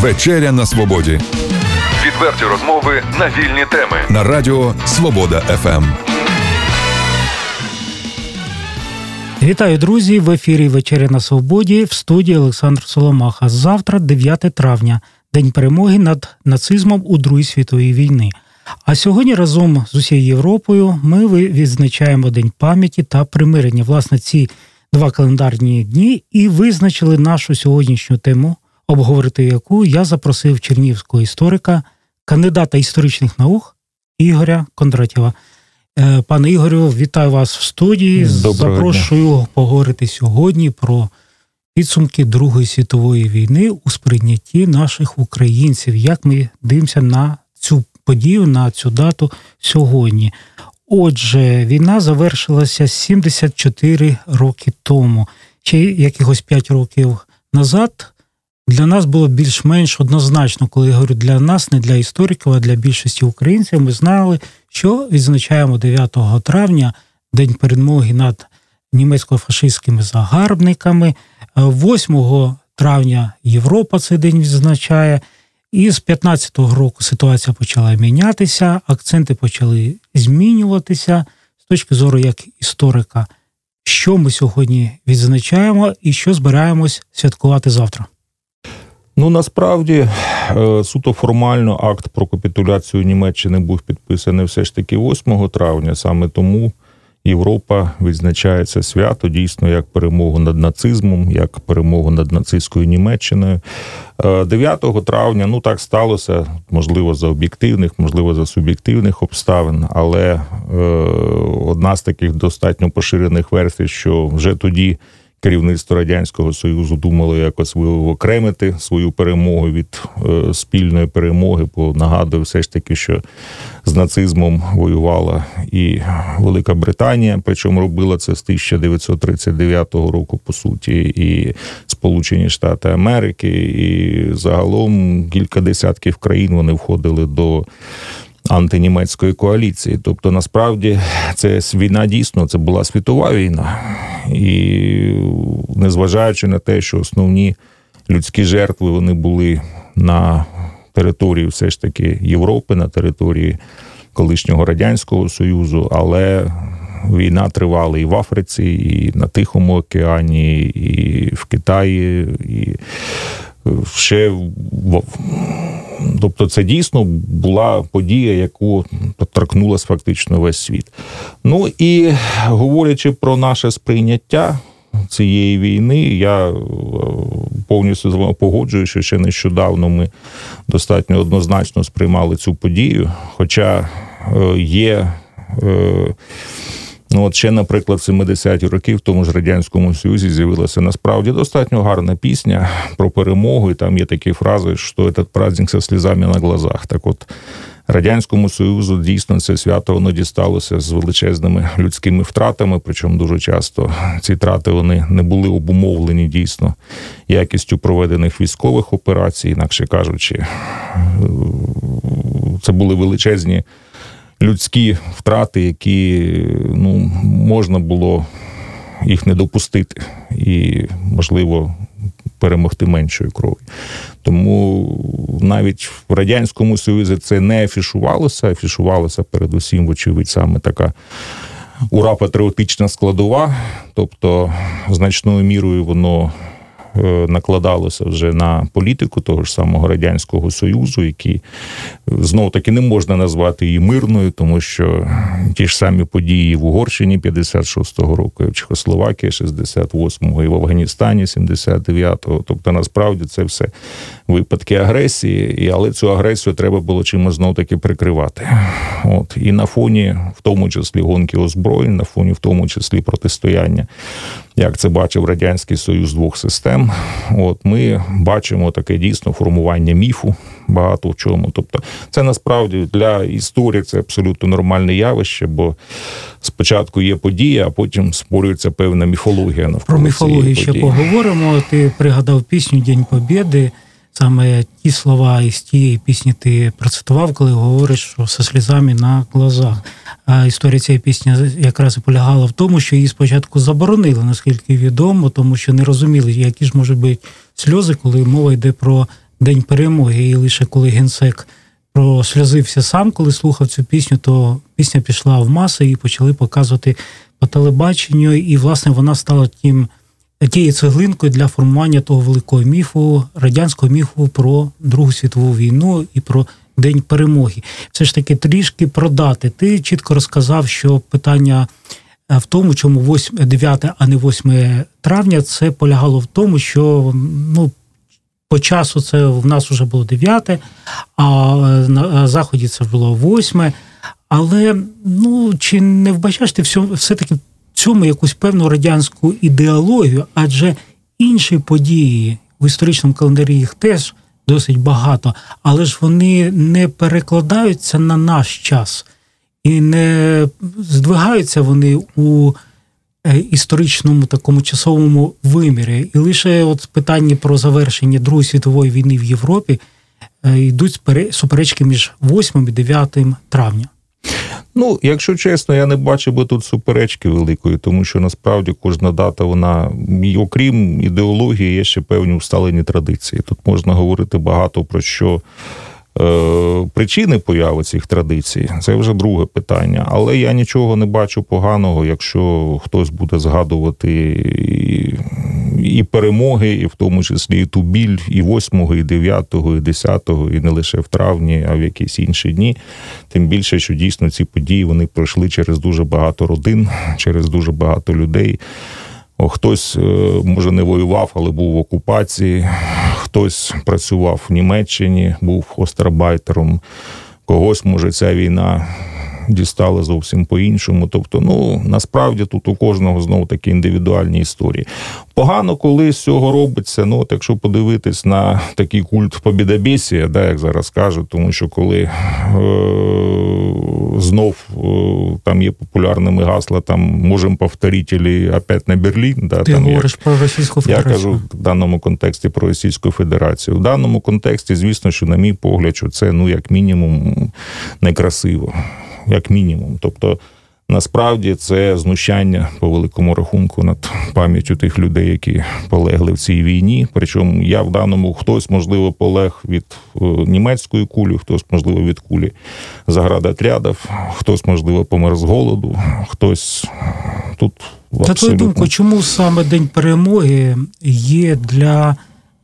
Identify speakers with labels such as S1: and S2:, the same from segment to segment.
S1: Вечеря на свободі. Відверті розмови на вільні теми на Радіо Свобода ФМ.
S2: Вітаю, друзі! В ефірі Вечеря на Свободі в студії Олександр Соломаха. Завтра, 9 травня, день перемоги над нацизмом у Другій світовій війни. А сьогодні разом з усією Європою ми відзначаємо День пам'яті та примирення. Власне, ці два календарні дні і визначили нашу сьогоднішню тему, обговорити яку я запросив чернівського історика, кандидата історичних наук Ігоря Кондратєва. Е, пане Ігорю, вітаю вас в студії.
S3: Доброго
S2: Запрошую
S3: дня.
S2: поговорити сьогодні про підсумки Другої світової війни у сприйнятті наших українців. Як ми дивимося на цю подію, на цю дату сьогодні? Отже, війна завершилася 74 роки тому, чи якихось 5 років назад. Для нас було більш-менш однозначно, коли я говорю для нас, не для істориків, а для більшості українців. Ми знали, що відзначаємо 9 травня День перемоги над німецько-фашистськими загарбниками. 8 травня Європа цей день відзначає. І з 15-го року ситуація почала мінятися, акценти почали змінюватися з точки зору як історика, що ми сьогодні відзначаємо і що збираємось святкувати завтра.
S3: Ну насправді е, суто формально акт про капітуляцію Німеччини був підписаний все ж таки 8 травня. Саме тому Європа відзначає це свято дійсно як перемогу над нацизмом, як перемогу над нацистською Німеччиною. 9 е, травня, ну так сталося, можливо, за об'єктивних, можливо, за суб'єктивних обставин, але е, одна з таких достатньо поширених версій, що вже тоді керівництво радянського союзу думало якось окремити свою перемогу від е, спільної перемоги. Бо нагадую, все ж таки, що з нацизмом воювала і Велика Британія, причому робила це з 1939 року, по суті, і Сполучені Штати Америки, і загалом кілька десятків країн вони входили до антинімецької коаліції. Тобто, насправді, це війна дійсно це була світова війна, і незважаючи на те, що основні людські жертви вони були на території, все ж таки Європи, на території колишнього радянського союзу, але Війна тривала і в Африці, і на Тихому океані, і в Китаї, і ще Тобто, це дійсно була подія, яку торкнулася фактично весь світ. Ну і говорячи про наше сприйняття цієї війни, я е, повністю з вами погоджую, що ще нещодавно ми достатньо однозначно сприймали цю подію. Хоча е, є. Е, Ну, от ще, наприклад, в 70-ті роки в тому ж радянському союзі з'явилася насправді достатньо гарна пісня про перемогу. І там є такі фрази, що цей праздник зі слізами на глазах. Так, от радянському союзу дійсно це свято воно дісталося з величезними людськими втратами. Причому дуже часто ці втрати вони не були обумовлені дійсно якістю проведених військових операцій, інакше кажучи, це були величезні людські втрати, які ну, можна було їх не допустити, і можливо. Перемогти меншою кров'ю. Тому навіть в Радянському Союзі це не афішувалося, афішувалося передусім, вочевидь, саме така ура патріотична складова. Тобто, значною мірою воно накладалося вже на політику того ж самого радянського союзу, який знов таки не можна назвати її мирною, тому що ті ж самі події в Угорщині 56-го року, і в Чехословакії 68-го, і в Афганістані 79-го. Тобто, насправді це все випадки агресії, і але цю агресію треба було чимось знов таки прикривати. От і на фоні, в тому числі гонки озброєнь, на фоні, в тому числі протистояння як це бачив радянський союз двох систем. От ми бачимо таке дійсно формування міфу багато в чому. Тобто, це насправді для історії це абсолютно нормальне явище, бо спочатку є подія, а потім створюється певна міфологія навколо
S2: Про міфологію ще
S3: події.
S2: поговоримо. Ти пригадав пісню День Побєди. Саме ті слова із тієї пісні ти процитував, коли говориш, що со слізами на глазах. А історія цієї пісні якраз і полягала в тому, що її спочатку заборонили, наскільки відомо, тому що не розуміли, які ж можуть бути сльози, коли мова йде про День перемоги. І лише коли генсек прослязився сам, коли слухав цю пісню, то пісня пішла в маси і почали показувати по телебаченню. І, власне, вона стала тим. Тією цеглинкою для формування того великого міфу, радянського міфу про Другу світову війну і про День перемоги. Все ж таки трішки продати. Ти чітко розказав, що питання в тому, чому 8, 9, а не 8 травня, це полягало в тому, що ну, по часу це в нас вже було 9, а на заході це було 8. Але ну чи не вбачаєш ти все-таки цьому якусь певну радянську ідеологію, адже інші події в історичному календарі їх теж досить багато, але ж вони не перекладаються на наш час і не здвигаються вони у е, історичному такому часовому вимірі. І лише от питання про завершення Другої світової війни в Європі е, йдуть суперечки між 8 і 9 травня.
S3: Ну, якщо чесно, я не бачу би тут суперечки великої, тому що насправді кожна дата, вона, окрім ідеології, є ще певні усталені традиції. Тут можна говорити багато про що. Е, причини появи цих традицій це вже друге питання. Але я нічого не бачу поганого, якщо хтось буде згадувати і, і перемоги, і в тому числі і ту біль, і 8, і 9, і 10, і не лише в травні, а в якісь інші дні. Тим більше, що дійсно ці події вони пройшли через дуже багато родин, через дуже багато людей. Хтось е, може не воював, але був в окупації, хтось працював в Німеччині, був остарбайтером. Когось може ця війна дістали зовсім по-іншому. Тобто, ну насправді тут у кожного знову такі індивідуальні історії. Погано, коли з цього робиться. Ну, от якщо подивитись на такий культ побідобєсія, да, як зараз кажуть, тому що коли е, знов е, там є популярними гасла, там можемо повторити опять на Берлін. Да,
S2: Ти
S3: там,
S2: говориш як, про Російську Федерацію.
S3: Я кажу в даному контексті про Російську Федерацію. В даному контексті, звісно, що, на мій погляд, що це ну як мінімум некрасиво як мінімум. Тобто, насправді це знущання по великому рахунку над пам'яттю тих людей, які полегли в цій війні. Причому я в даному хтось, можливо, полег від е, німецької кулі, хтось, можливо, від кулі заградотрядів, хтось, можливо, помер з голоду, хтось тут.
S2: Та твою думку, чому саме День перемоги є для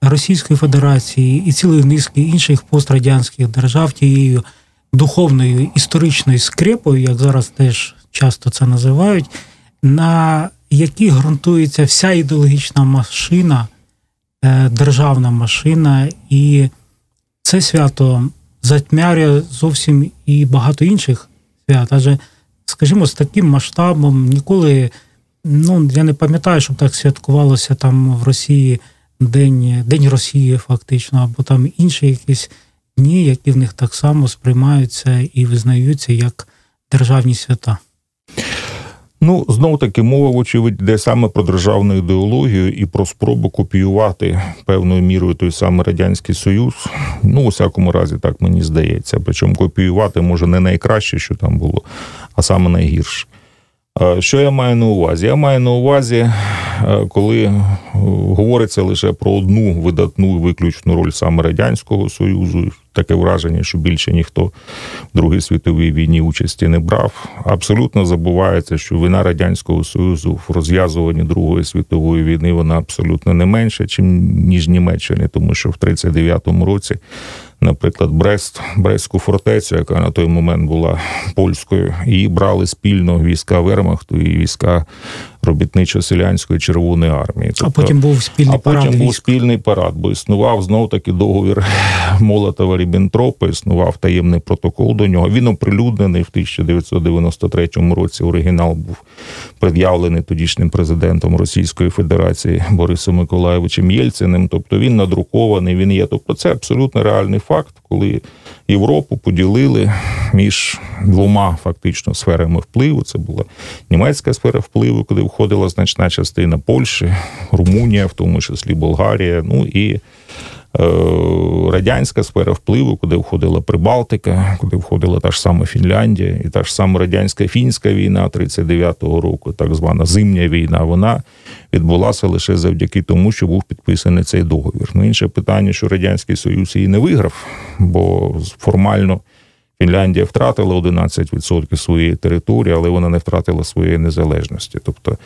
S2: Російської Федерації і цілої низки інших пострадянських держав тією духовною історичною скрепою, як зараз теж часто це називають, на якій ґрунтується вся ідеологічна машина, е, державна машина, і це свято затьмярює зовсім і багато інших свят. Адже, скажімо, з таким масштабом ніколи, ну я не пам'ятаю, щоб так святкувалося там в Росії День День Росії, фактично, або там інші якісь дні, які в них так само сприймаються і визнаються як державні свята.
S3: Ну, знову таки, мова, вочевидь, йде саме про державну ідеологію і про спробу копіювати певною мірою той самий Радянський Союз. Ну, у всякому разі, так мені здається. Причому копіювати може не найкраще, що там було, а саме найгірше. Що я маю на увазі? Я маю на увазі, е, коли е, говориться лише про одну видатну виключну роль саме Радянського Союзу, таке враження, що більше ніхто в Другій світовій війні участі не брав. Абсолютно забувається, що вина Радянського Союзу в розв'язуванні Другої світової війни вона абсолютно не менша, ніж Німеччини, тому що в 39-му році наприклад, Брест, Брестську фортецю, яка на той момент була польською, її брали спільно війська Вермахту і війська робітничо-селянської червоної армії.
S2: Тобто, а потім був спільний
S3: а
S2: парад.
S3: потім
S2: військ.
S3: був спільний парад, бо існував знов таки договір Молотова Ріббентропа, існував таємний протокол до нього. Він оприлюднений в 1993 році. Оригінал був пред'явлений тодішнім президентом Російської Федерації Борисом Миколаєвичем Єльциним. Тобто він надрукований, він є. Тобто, це абсолютно реальний факт, коли Європу поділили між двома фактично сферами впливу. Це була німецька сфера впливу, куди входила значна частина Польщі, Румунія, в тому числі Болгарія, ну і радянська сфера впливу, куди входила Прибалтика, куди входила та ж сама Фінляндія, і та ж сама радянська фінська війна 39-го року, так звана зимня війна, вона відбулася лише завдяки тому, що був підписаний цей договір. Ну інше питання, що радянський союз її не виграв, бо формально. Фінляндія втратила 11% своєї території, але вона не втратила своєї незалежності. Тобто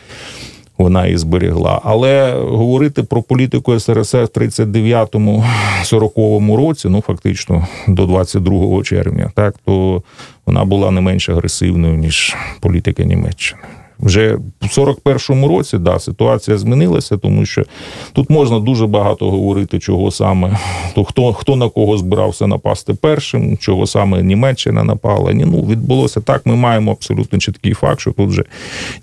S3: вона і зберегла. Але говорити про політику СРСР в 39-40 році, ну фактично до 22 червня, так то вона була не менш агресивною ніж політика Німеччини. Вже в 41-му році да, ситуація змінилася, тому що тут можна дуже багато говорити, чого саме то хто хто на кого збирався напасти першим, чого саме Німеччина напала. Ні, ну відбулося так. Ми маємо абсолютно чіткий факт, що тут вже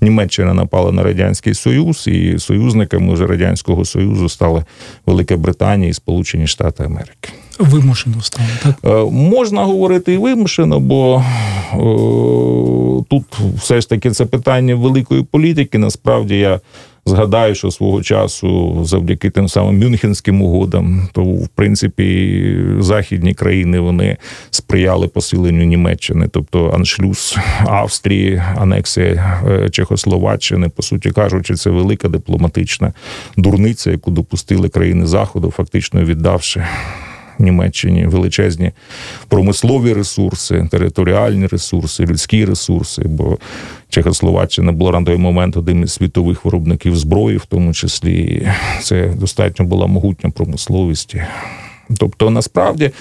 S3: Німеччина напала на радянський союз, і союзниками вже радянського союзу стали Велика Британія і Сполучені Штати Америки.
S2: Вимушено стало, так?
S3: Е, можна говорити і вимушено, бо е, тут все ж таки це питання великої політики. Насправді я згадаю, що свого часу, завдяки тим самим Мюнхенським угодам, то в принципі західні країни вони сприяли посиленню Німеччини, тобто аншлюз Австрії, анексія е, Чехословаччини, по суті кажучи, це велика дипломатична дурниця, яку допустили країни Заходу, фактично віддавши. Німеччині величезні промислові ресурси, територіальні ресурси, людські ресурси. Бо Чехословаччина була на той момент одним із світових виробників зброї, в тому числі це достатньо була могутня промисловість. Тобто, насправді.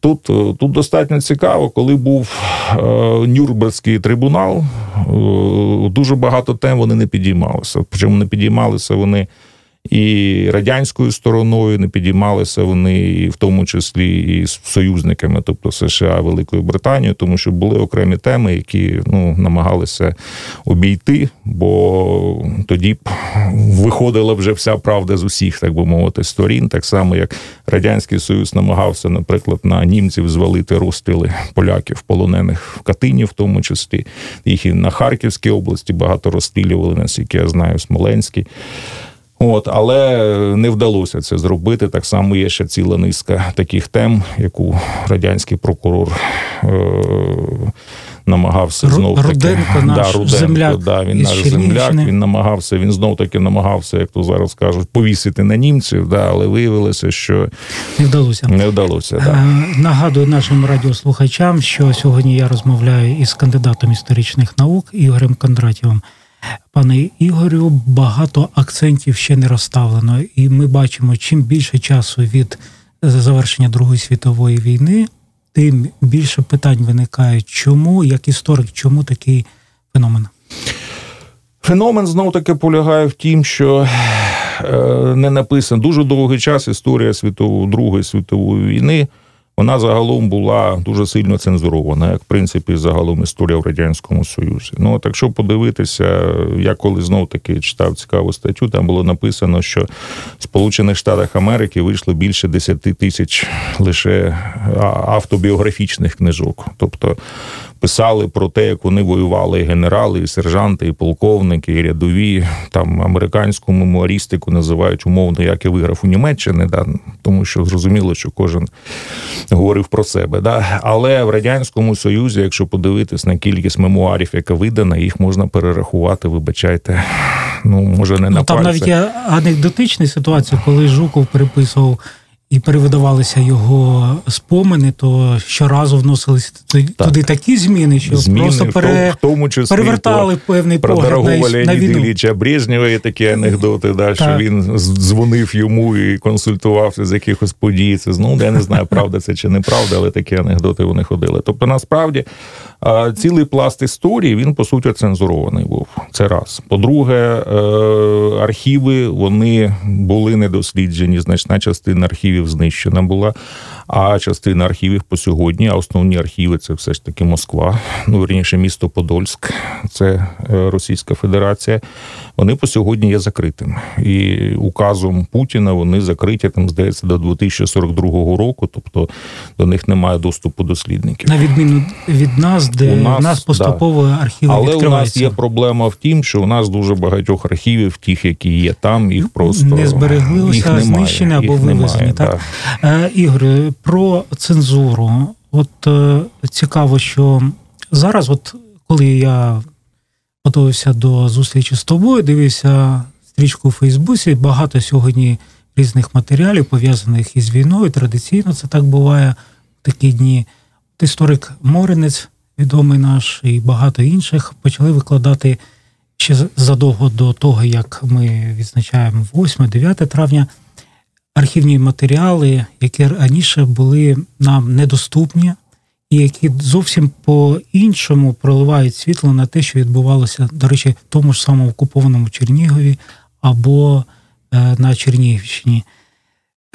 S3: Тут тут достатньо цікаво, коли був е, Нюрнберзький трибунал, е, дуже багато тем вони не підіймалися. Причому не підіймалися вони і радянською стороною не підіймалися вони, в тому числі і з союзниками, тобто США, Великою Британією, тому що були окремі теми, які ну намагалися обійти, бо тоді виходила вже вся правда з усіх, так би мовити, сторін, так само як радянський союз намагався, наприклад, на німців звалити розстріли поляків, полонених в Катині, в тому числі їх і на Харківській області багато розстрілювали, наскільки я знаю, Смоленський. От, але не вдалося це зробити. Так само є ще ціла низка таких тем, яку радянський прокурор е, намагався знов таки
S2: Руденко наш да, Руденко, земляк
S3: да, він наш земляк. Він намагався. Він знов таки намагався, як то зараз кажуть, повісити на німців. Да, але виявилося, що
S2: не вдалося.
S3: Не вдалося. Да.
S2: Е, нагадую нашим радіослухачам, що сьогодні я розмовляю із кандидатом історичних наук Ігорем Кондратєвим. Пане Ігорю, багато акцентів ще не розставлено, і ми бачимо, чим більше часу від завершення Другої світової війни, тим більше питань виникає. Чому, як історик, чому такий феномен?
S3: Феномен знов таки полягає в тім, що е, не написано дуже довгий час історія світової Другої світової війни вона загалом була дуже сильно цензурована, як в принципі загалом історія в радянському союзі. Ну так що подивитися, я коли знов таки читав цікаву статтю, там було написано, що в Сполучених Штатах Америки вийшло більше 10 тисяч лише автобіографічних книжок, тобто писали про те, як вони воювали і генерали, і сержанти, і полковники, і рядові. Там американську мемуарістику називають умовно, як я виграв у Німеччині, да, тому що зрозуміло, що кожен говорив про себе. Да. Але в радянському союзі, якщо подивитись на кількість мемуарів, яка видана, їх можна перерахувати. Вибачайте, ну може не ну, на
S2: там
S3: пальцях.
S2: навіть є анекдотична ситуація, коли Жуков переписував і перевидавалися його спомини, то щоразу вносилися туди, так. туди такі зміни, що зміни, просто пере... в тому числі перевертали певний погляд на, на війну.
S3: Ілліча Брежнєва є такі анекдоти, да, що він дзвонив йому і консультувався з якихось подій. Це ну, я не знаю, правда це чи неправда, але такі анекдоти вони ходили. Тобто, насправді цілий пласт історії він по суті цензурований був. Це раз. По-друге, е, архіви вони були недосліджені. Значна частина архівів знищена була. А частина архівів по сьогодні, а основні архіви це все ж таки Москва, ну верніше місто Подольськ, це е, Російська Федерація. Вони по сьогодні є закритими. І указом Путіна вони закриті там, здається, до 2042 року. Тобто до них немає доступу дослідників.
S2: На відміну від нас, де у нас, нас поступово да. архіви
S3: але у нас є проблема в тім, що у нас дуже багатьох архівів, тих, які є там, їх просто
S2: не збереглися, знищені або вивезені. Так? Е, Ігор, про цензуру. От е, цікаво, що зараз, от коли я готувався до зустрічі з тобою, дивився стрічку у Фейсбуці, багато сьогодні різних матеріалів, пов'язаних із війною. Традиційно це так буває в такі дні. От історик Моринець, відомий наш, і багато інших, почали викладати ще задовго до того, як ми відзначаємо 8-9 травня. Архівні матеріали, які раніше були нам недоступні, і які зовсім по-іншому проливають світло на те, що відбувалося, до речі, в тому ж самому окупованому Чернігові або е, на Чернігівщині.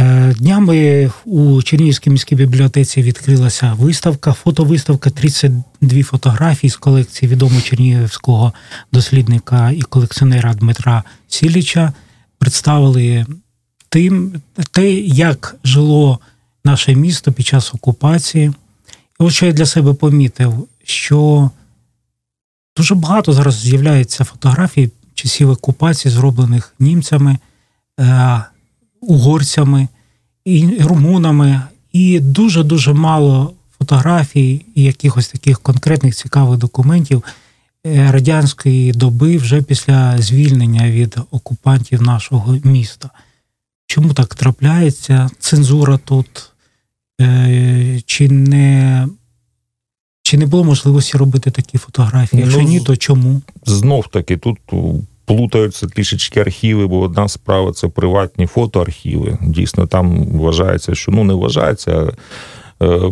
S2: Е, днями у Чернігівській міській бібліотеці відкрилася виставка, фотовиставка 32 фотографій з колекції відомого чернігівського дослідника і колекціонера Дмитра Сіліча. Представили тим, те, як жило наше місто під час окупації. От що я для себе помітив, що дуже багато зараз з'являється фотографій часів окупації, зроблених німцями, е, угорцями і румунами, і дуже-дуже мало фотографій і якихось таких конкретних цікавих документів е, радянської доби вже після звільнення від окупантів нашого міста. Чому так трапляється? Цензура тут? Е, чи не чи не було можливості робити такі фотографії? Якщо ну, ні, то чому?
S3: Знов таки тут плутаються трішечки архіви, бо одна справа це приватні фотоархіви. Дійсно, там вважається, що ну не вважається. Е,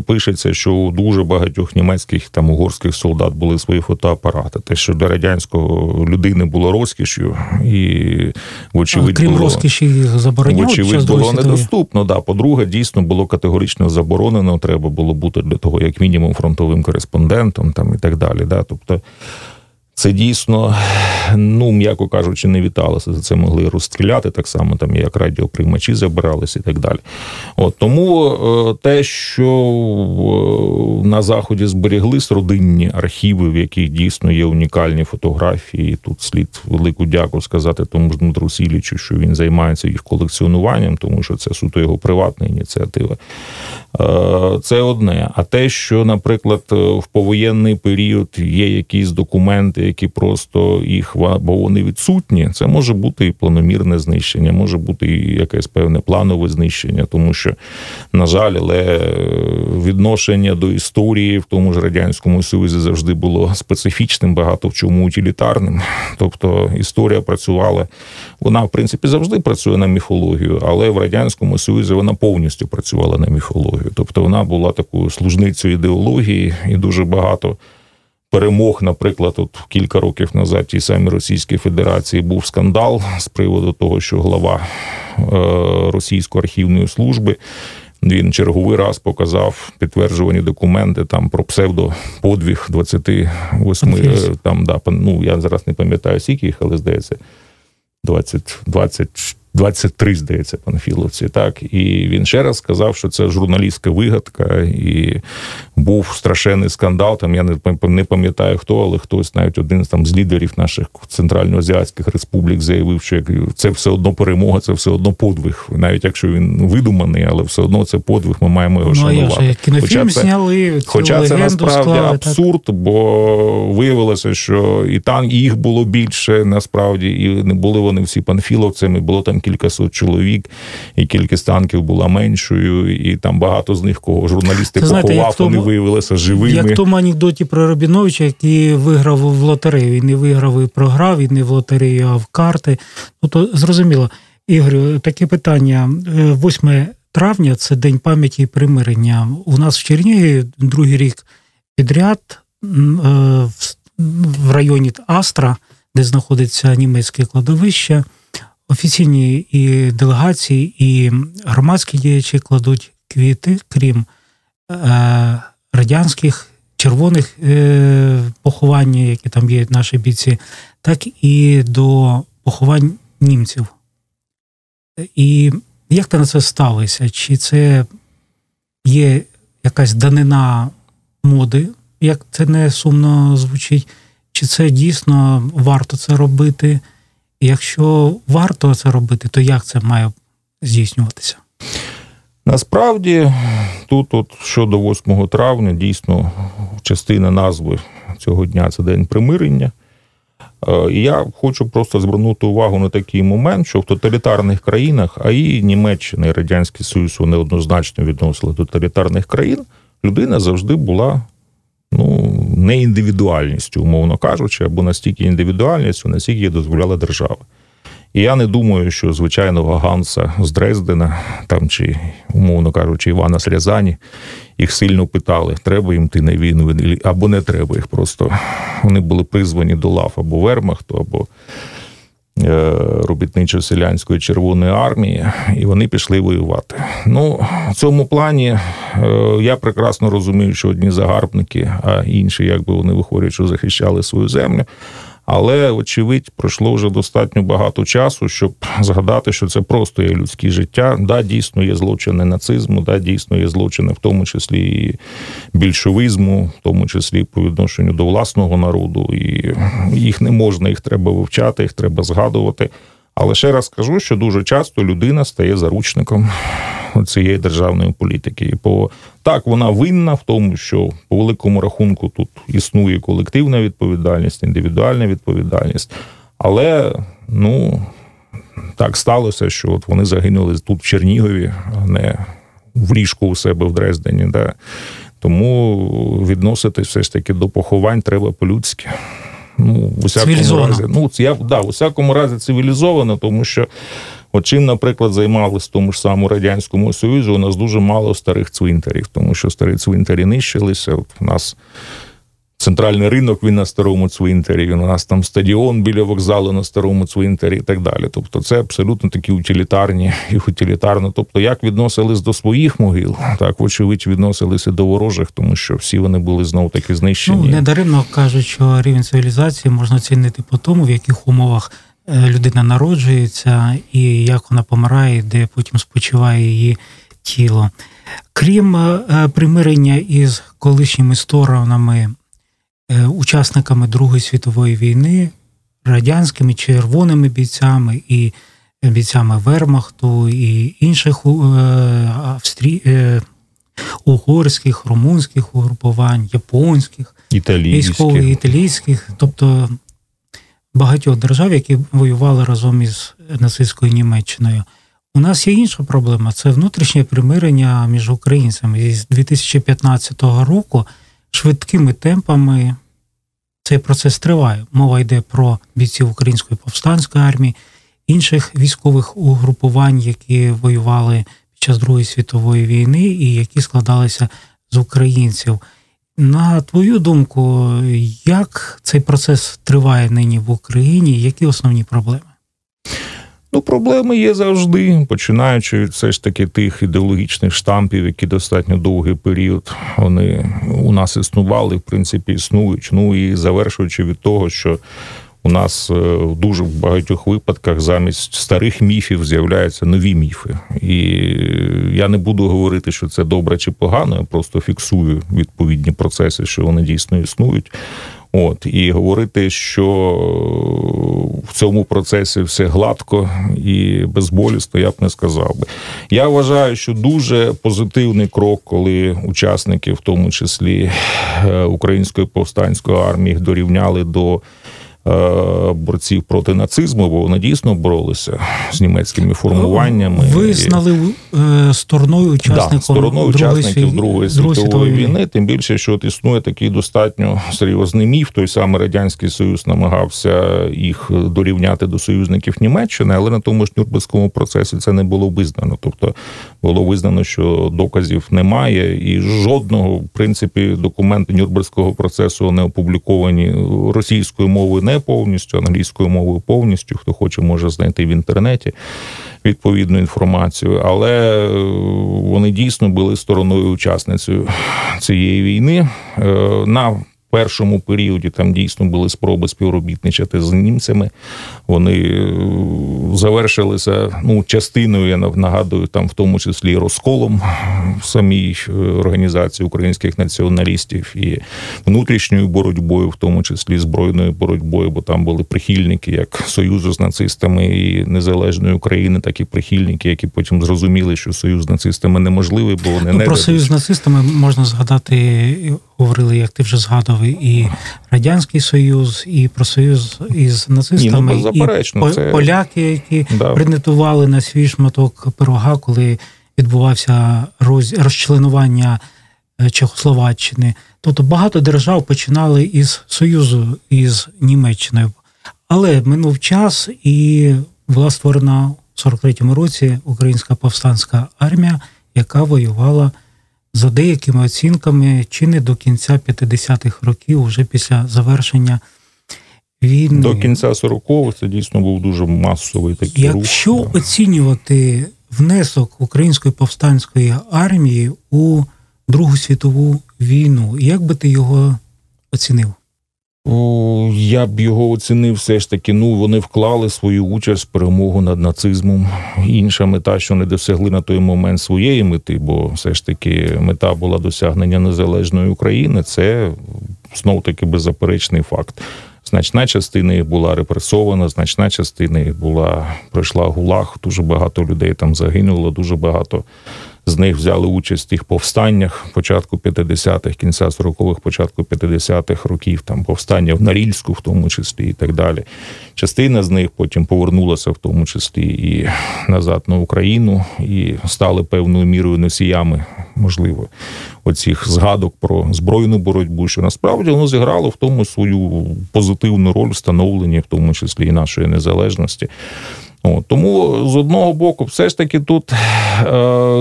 S3: пишеться, що у дуже багатьох німецьких там угорських солдат були свої фотоапарати. Те, що для радянського людини було розкішю, і вочевидь
S2: крім
S3: було,
S2: розкіші забороняли
S3: вочевидь було недоступно. Да, по-друге, дійсно було категорично заборонено. Треба було бути для того, як мінімум, фронтовим кореспондентом, там і так далі. Да, тобто. Це дійсно, ну м'яко кажучи, не віталося. За це могли розстріляти так само, там як радіоприймачі забиралися і так далі. От Тому е, те, що на заході зберіглись родинні архіви, в яких дійсно є унікальні фотографії. Тут слід велику дяку сказати тому ж Дмитру Сілічу, що він займається їх колекціонуванням, тому що це суто його приватна ініціатива. Е, це одне. А те, що, наприклад, в повоєнний період є якісь документи які просто їх бо вони відсутні, це може бути і планомірне знищення, може бути і якесь певне планове знищення, тому що, на жаль, але відношення до історії в тому ж радянському союзі завжди було специфічним, багато в чому утилітарним. Тобто історія працювала, вона в принципі завжди працює на міфологію, але в радянському союзі вона повністю працювала на міфологію. Тобто вона була такою служницею ідеології і дуже багато перемог, наприклад, от кілька років назад тій самій Російській Федерації був скандал з приводу того, що глава е, російської архівної служби. Він черговий раз показав підтверджувані документи там про псевдоподвіг 28 е, там да ну я зараз не пам'ятаю скільки їх, але здається 20, 20 23, здається, панфіловці. Так і він ще раз сказав, що це журналістська вигадка, і був страшенний скандал. Там я не пам'ятаю хто, але хтось, навіть один там з лідерів наших центральноазіатських республік, заявив, що це все одно перемога, це все одно подвиг, навіть якщо він видуманий, але все одно це подвиг. Ми маємо його ну, шанувати.
S2: Кінофільм хоча зняли цю
S3: хоча це насправді склали, абсурд, так? бо виявилося, що і там їх було більше насправді, і не були вони всі панфіловцями. Було там кількасот чоловік, і кількість танків була меншою, і там багато з них кого журналісти Це, знаєте, поховав, вони виявилися живими.
S2: Як в тому анекдоті про Робіновича, який виграв в лотерею. Він не виграв і програв, і не в лотерею, а в карти. Ну то зрозуміло. Ігорю, таке питання. 8 е, травня це День пам'яті і примирення. У нас в Чернігові другий рік підряд е, в районі Астра, де знаходиться німецьке кладовище офіційні і делегації, і громадські діячі кладуть квіти, крім е, радянських червоних е, поховань, які там є наші бійці, так і до поховань німців. І як ти на це сталося? Чи це є якась данина моди, як це не сумно звучить? чи це дійсно варто це робити? Якщо варто це робити, то як це має здійснюватися?
S3: Насправді, тут, от щодо 8 травня, дійсно частина назви цього дня це день примирення. Е, і я хочу просто звернути увагу на такий момент, що в тоталітарних країнах, а і Німеччина і Радянський Союз вони однозначно відносили до тоталітарних країн, людина завжди була ну, не індивідуальністю, умовно кажучи, або настільки індивідуальністю, наскільки дозволяла держава. І я не думаю, що звичайного Ганса з Дрездена, там чи, умовно кажучи, Івана з Рязані, їх сильно питали, треба їм ти на війну або не треба їх. Просто вони були призвані до лав або Вермахту, або е, робітничо-селянської Червоної армії, і вони пішли воювати. Ну, в цьому плані е, я прекрасно розумію, що одні загарбники, а інші, якби вони виходять, що захищали свою землю. Але, очевидь, пройшло вже достатньо багато часу, щоб згадати, що це просто є людське життя. Да, дійсно є злочини нацизму, да, дійсно є злочини, в тому числі і більшовизму, в тому числі по відношенню до власного народу. І їх не можна, їх треба вивчати, їх треба згадувати. Але ще раз скажу, що дуже часто людина стає заручником цієї державної політики. І по так вона винна в тому, що по великому рахунку тут існує колективна відповідальність, індивідуальна відповідальність. Але ну так сталося, що от вони загинули тут в Чернігові, а не в ліжку у себе в Дрездені. Да? Тому відноситись все ж таки до поховань треба по-людськи. Ну, в усякому разі, ну я да, в усякому разі цивілізовано, тому що От чим, наприклад, займалися в тому ж самому радянському союзі, у нас дуже мало старих цвинтарів, тому що старі цвинтарі нищилися. От у нас центральний ринок він на старому цвинтарі, у нас там стадіон біля вокзалу на старому цвинтарі і так далі. Тобто, це абсолютно такі утилітарні і утилітарно. Тобто, як відносились до своїх могил, так вочевидь відносилися до ворожих, тому що всі вони були знов таки знищені.
S2: Ну, недаремно кажуть, що рівень цивілізації можна оцінити по тому, в яких умовах людина народжується і як вона помирає, де потім спочиває її тіло. Крім е, примирення із колишніми сторонами, е, учасниками Другої світової війни, радянськими червоними бійцями і бійцями Вермахту і інших австрі... угорських, румунських угрупувань, японських, військових італійських, тобто багатьох держав, які воювали разом із нацистською Німеччиною. У нас є інша проблема це внутрішнє примирення між українцями. І з 2015 року швидкими темпами цей процес триває. Мова йде про бійців Української повстанської армії, інших військових угрупувань, які воювали під час Другої світової війни і які складалися з українців. На твою думку, як цей процес триває нині в Україні? Які основні проблеми?
S3: Ну, проблеми є завжди, починаючи від все ж таки тих ідеологічних штампів, які достатньо довгий період вони у нас існували, в принципі, існують. Ну і завершуючи від того, що у нас е, дуже в багатьох випадках замість старих міфів з'являються нові міфи. І я не буду говорити, що це добре чи погано, я просто фіксую відповідні процеси, що вони дійсно існують. От і говорити, що в цьому процесі все гладко і безболісно, я б не сказав би. Я вважаю, що дуже позитивний крок, коли учасники, в тому числі е, української повстанської армії, дорівняли до борців проти нацизму, бо вони дійсно боролися з німецькими формуваннями.
S2: Визнали е, стороною учасником
S3: да, стороною учасників Другої світової війни. Тим більше, що от існує такий достатньо серйозний міф. Той самий радянський союз намагався їх дорівняти до союзників Німеччини, але на тому ж Нюрнберзькому процесі це не було визнано. Тобто було визнано, що доказів немає, і жодного в принципі документи Нюрнберзького процесу не опубліковані російською мовою не повністю, англійською мовою повністю. Хто хоче, може знайти в інтернеті відповідну інформацію, але е, вони дійсно були стороною учасницею цієї війни. Е, на першому періоді там дійсно були спроби співробітничати з німцями. Вони е, завершилися ну, частиною, я нагадую, там в тому числі розколом в самій е, організації українських націоналістів і внутрішньою боротьбою, в тому числі збройною боротьбою, бо там були прихильники як союзу з нацистами і незалежної України, так і прихильники, які потім зрозуміли, що союз з нацистами неможливий, бо вони
S2: ну,
S3: не
S2: про союз з нацистами можна згадати. Говорили, як ти вже згадував, і радянський союз, і про союз із нацистами,
S3: Ні, ну,
S2: і це... поляки, які да. принятували на свій шматок пирога, коли відбувався роз... розчленування е, Чехословаччини. Тобто багато держав починали із союзу із Німеччиною, але минув час і була створена в 43-му році Українська повстанська армія, яка воювала за деякими оцінками чи не до кінця 50-х років, вже після завершення війни.
S3: До кінця 40-х це дійсно був дуже масовий такий
S2: Якщо
S3: рух.
S2: оцінювати внесок української повстанської армії у Другу світову війну, як би ти його оцінив?
S3: Я б його оцінив все ж таки. Ну вони вклали свою участь в перемогу над нацизмом. Інша мета, що не досягли на той момент своєї мети, бо все ж таки мета була досягнення незалежної України. Це знов таки беззаперечний факт. Значна частина їх була репресована, значна частина їх була пройшла гулаг. Дуже багато людей там загинуло, дуже багато з них взяли участь в тих повстаннях початку 50-х, кінця 40-х, початку 50-х років, там повстання в Нарільську, в тому числі, і так далі. Частина з них потім повернулася, в тому числі і назад на Україну, і стали певною мірою носіями, можливо, оцих згадок про збройну боротьбу, що насправді воно зіграло в тому свою позитивну роль встановлення, в тому числі і нашої незалежності. О, тому з одного боку, все ж таки, тут е,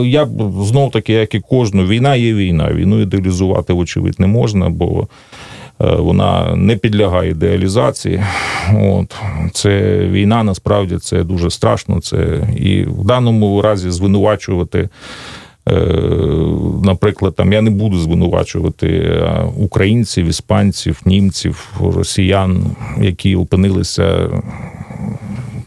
S3: я знов таки, як і кожну, війна є війна. Війну ідеалізувати, вочевидь, не можна, бо е, вона не підлягає ідеалізації. От Це війна насправді це дуже страшно. Це І в даному разі звинувачувати. Е, наприклад, там я не буду звинувачувати е, українців, іспанців, німців, росіян, які опинилися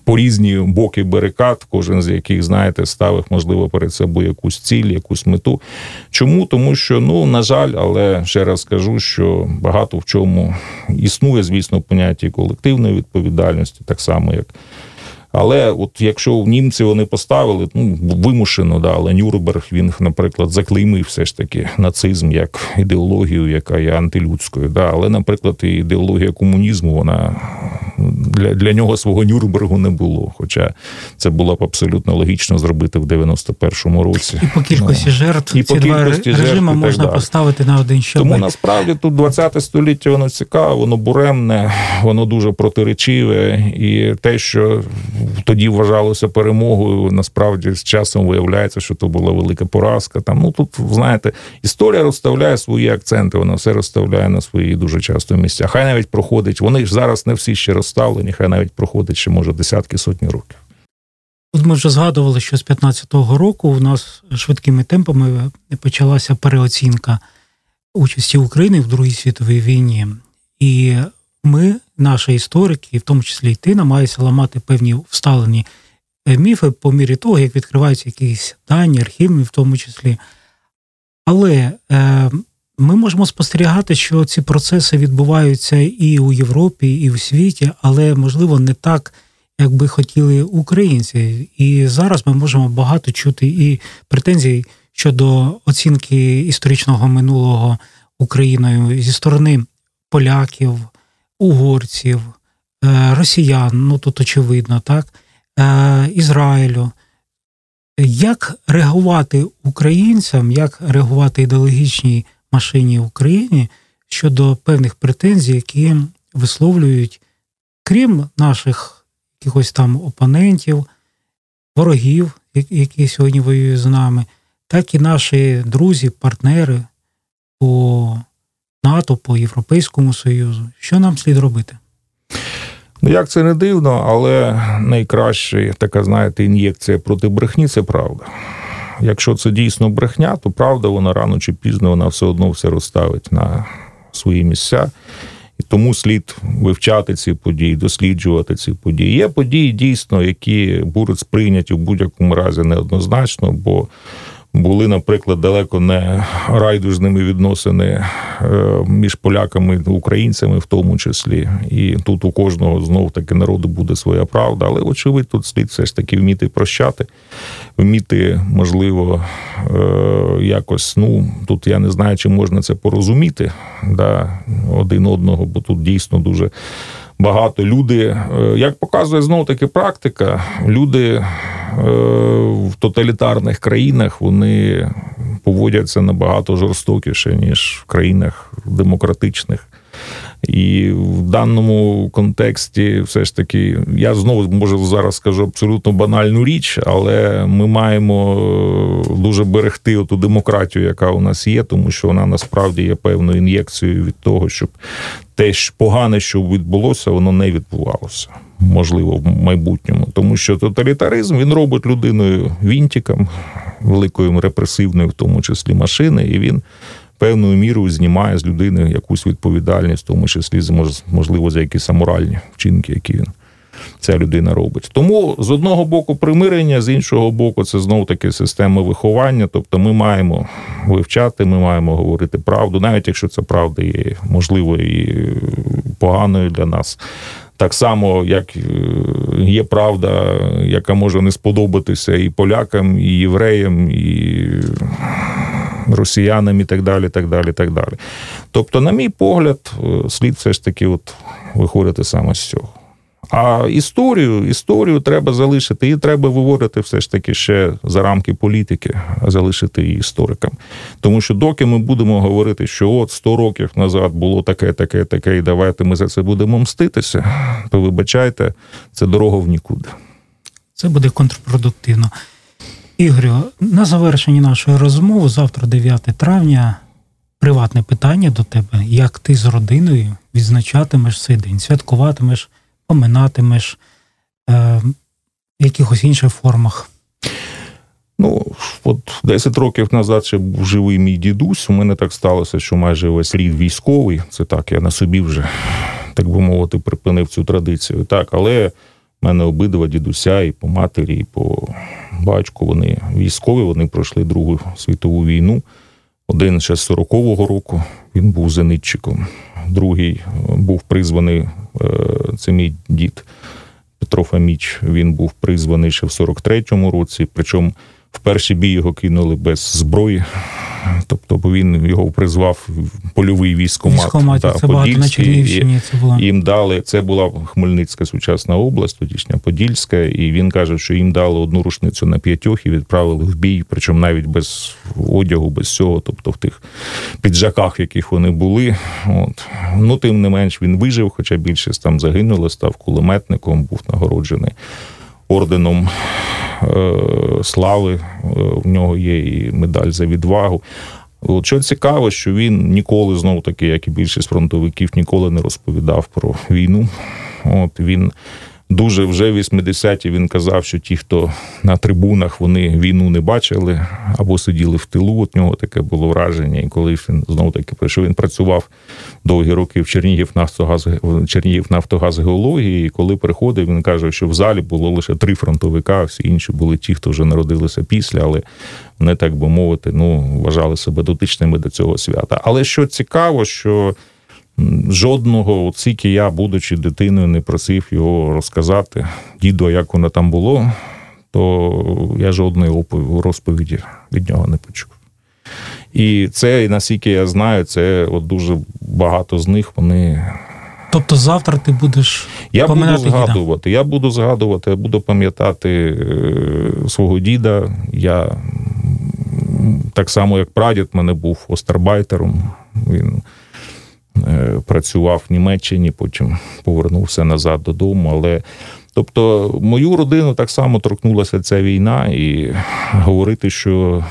S3: по різні боки барикад, кожен з яких, знаєте, ставив, можливо, перед собою якусь ціль, якусь мету. Чому? Тому що, ну, на жаль, але ще раз скажу, що багато в чому існує, звісно, поняття колективної відповідальності, так само, як. Але от якщо в німці вони поставили, ну вимушено, да, але Нюрнберг, він, наприклад, заклеймив все ж таки нацизм як ідеологію, яка є антилюдською. Да, Але, наприклад, і ідеологія комунізму, вона для для нього свого Нюрнбергу не було. Хоча це було б абсолютно логічно зробити в 91-му році.
S2: І по кількості ну, жертв і ці по два режими можна так, поставити на один щабель.
S3: Тому насправді тут 20 століття воно цікаве, воно буремне, воно дуже протиречиве, і те, що тоді вважалося перемогою. Насправді з часом виявляється, що то була велика поразка. Там ну тут знаєте, історія розставляє свої акценти. Вона все розставляє на свої дуже часто місця. Хай навіть проходить. Вони ж зараз не всі ще розставлені. Хай навіть проходить ще може десятки сотні років.
S2: От ми вже згадували, що з 15-го року у нас швидкими темпами почалася переоцінка участі України в Другій світовій війні, і ми, наші історики, в тому числі і ти, намагаємося ламати певні вставлені е, міфи по мірі того, як відкриваються якісь дані, архівні, в тому числі. Але е, ми можемо спостерігати, що ці процеси відбуваються і у Європі, і у світі, але можливо не так, як би хотіли українці. І зараз ми можемо багато чути і претензій щодо оцінки історичного минулого Україною зі сторони поляків угорців, е, росіян, ну тут очевидно, так, е, Ізраїлю. Як реагувати українцям, як реагувати ідеологічній машині Україні щодо певних претензій, які висловлюють, крім наших якихось там опонентів, ворогів, які сьогодні воюють з нами, так і наші друзі, партнери по НАТО, по Європейському Союзу. Що нам слід робити?
S3: Ну, як це не дивно, але найкраща така, знаєте, ін'єкція проти брехні це правда. Якщо це дійсно брехня, то правда, вона рано чи пізно вона все одно все розставить на свої місця. І тому слід вивчати ці події, досліджувати ці події. Є події дійсно, які будуть сприйняті в будь-якому разі неоднозначно, бо були, наприклад, далеко не райдужними відносини е, між поляками і українцями, в тому числі. І тут у кожного знов таки народу буде своя правда. Але, очевидь, тут слід все ж таки вміти прощати, вміти, можливо, е, якось. Ну тут я не знаю, чи можна це порозуміти да, один одного, бо тут дійсно дуже багато. Люди, е, як показує знову таки практика, люди е, в тоталітарних країнах вони поводяться набагато жорстокіше, ніж в країнах демократичних. І в даному контексті, все ж таки, я знову можу зараз скажу абсолютно банальну річ, але ми маємо е, дуже берегти оту демократію, яка у нас є, тому що вона насправді є певною ін'єкцією від того, щоб те ж погане, що відбулося, воно не відбувалося. Можливо, в майбутньому, тому що тоталітаризм він робить людиною вінтіком, великою репресивною, в тому числі машини, і він певною мірою знімає з людини якусь відповідальність, в тому числі можливо за якісь аморальні вчинки, які він. Ця людина робить. Тому з одного боку примирення, з іншого боку, це знову таки система виховання. Тобто ми маємо вивчати, ми маємо говорити правду, навіть якщо ця правда є можливо і поганою для нас. Так само, як е, є правда, яка може не сподобатися і полякам, і євреям, і росіянам, і так далі. так далі, так далі. Тобто, на мій погляд, е, слід все ж таки от виходити саме з цього. А історію історію треба залишити, і треба виводити все ж таки ще за рамки політики, залишити її історикам. Тому що доки ми будемо говорити, що от 100 років назад було таке, таке, таке, і давайте ми за це будемо мститися, то вибачайте, це дорога в нікуди.
S2: Це буде контрпродуктивно. Ігорю, на завершенні нашої розмови, завтра, 9 травня, приватне питання до тебе: як ти з родиною відзначатимеш цей день, святкуватимеш, поминатимеш е, в якихось інших формах?
S3: Ну, от 10 років назад ще був живий мій дідусь. У мене так сталося, що майже весь рід військовий. Це так, я на собі вже, так би мовити, припинив цю традицію. Так, але в мене обидва дідуся і по матері, і по батьку. Вони військові, вони пройшли Другу світову війну. Один ще з 40-го року він був зенитчиком, другий е, був призваний, е, це мій дід Петро Фаміч. Він був призваний ще в 43-му році. Причому в перший бій його кинули без зброї. Тобто, бо він його призвав польовий військомат.
S2: Військомат, да, це багато на. Це була
S3: їм дали. Це була Хмельницька сучасна область, тодішня Подільська, і він каже, що їм дали одну рушницю на п'ятьох і відправили в бій, причому навіть без одягу, без цього, тобто в тих піджаках, в яких вони були. От ну тим не менш він вижив, хоча більшість там загинули, став кулеметником, був нагороджений орденом е, слави. У в нього є і медаль за відвагу. Що цікаво, що він ніколи, знову таки, як і більшість фронтовиків, ніколи не розповідав про війну. От Він дуже вже в 80-ті він казав, що ті, хто на трибунах вони війну не бачили або сиділи в тилу. От нього таке було враження. І коли він знову таки прийшов, він працював довгі роки в Чернігів Нафтогаз Чернігів Нафтогаз геології. І коли приходив, він каже, що в залі було лише три фронтовика, а всі інші були ті, хто вже народилися після, але вони, так би мовити, ну вважали себе дотичними до цього свята. Але що цікаво, що Жодного, от я, будучи дитиною, не просив його розказати діду, як воно там було, то я жодної розповіді від нього не почув. І це, наскільки я знаю, це от дуже багато з них вони.
S2: Тобто завтра ти будеш
S3: я буду згадувати. Діда. Я буду згадувати, я буду пам'ятати е, свого діда. Я так само, як прадід, мене був остарбайтером. Він працював в Німеччині, потім повернувся назад додому. Але тобто мою родину так само торкнулася ця війна, і говорити, що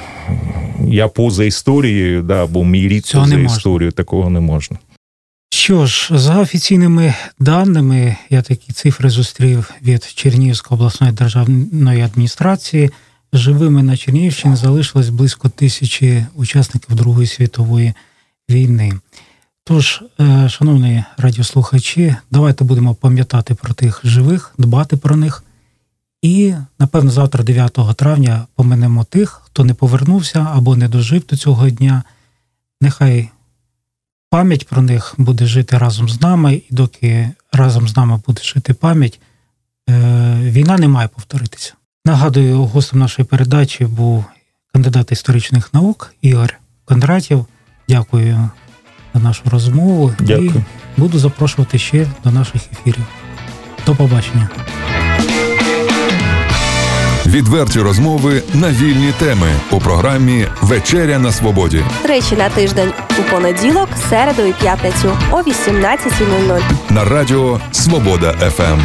S3: я поза історією, да, бо мій рід Цього поза історією, такого не можна.
S2: Що ж, за офіційними даними, я такі цифри зустрів від Чернігівської обласної державної адміністрації. Живими на Чернігівщині залишилось близько тисячі учасників Другої світової війни. Тож, е, шановні радіослухачі, давайте будемо пам'ятати про тих живих, дбати про них. І, напевно, завтра, 9 травня, поминемо тих, хто не повернувся або не дожив до цього дня. Нехай пам'ять про них буде жити разом з нами, і доки разом з нами буде жити пам'ять, е, війна не має повторитися. Нагадую, гостем нашої передачі був кандидат історичних наук Ігор Кондратів. Дякую за нашу розмову
S3: Дякую.
S2: і буду запрошувати ще до наших ефірів. До побачення.
S1: Відверті розмови на вільні теми у програмі Вечеря на свободі.
S4: Тричі на тиждень у понеділок, середу і п'ятницю о 18.00.
S1: На радіо Свобода ФМ.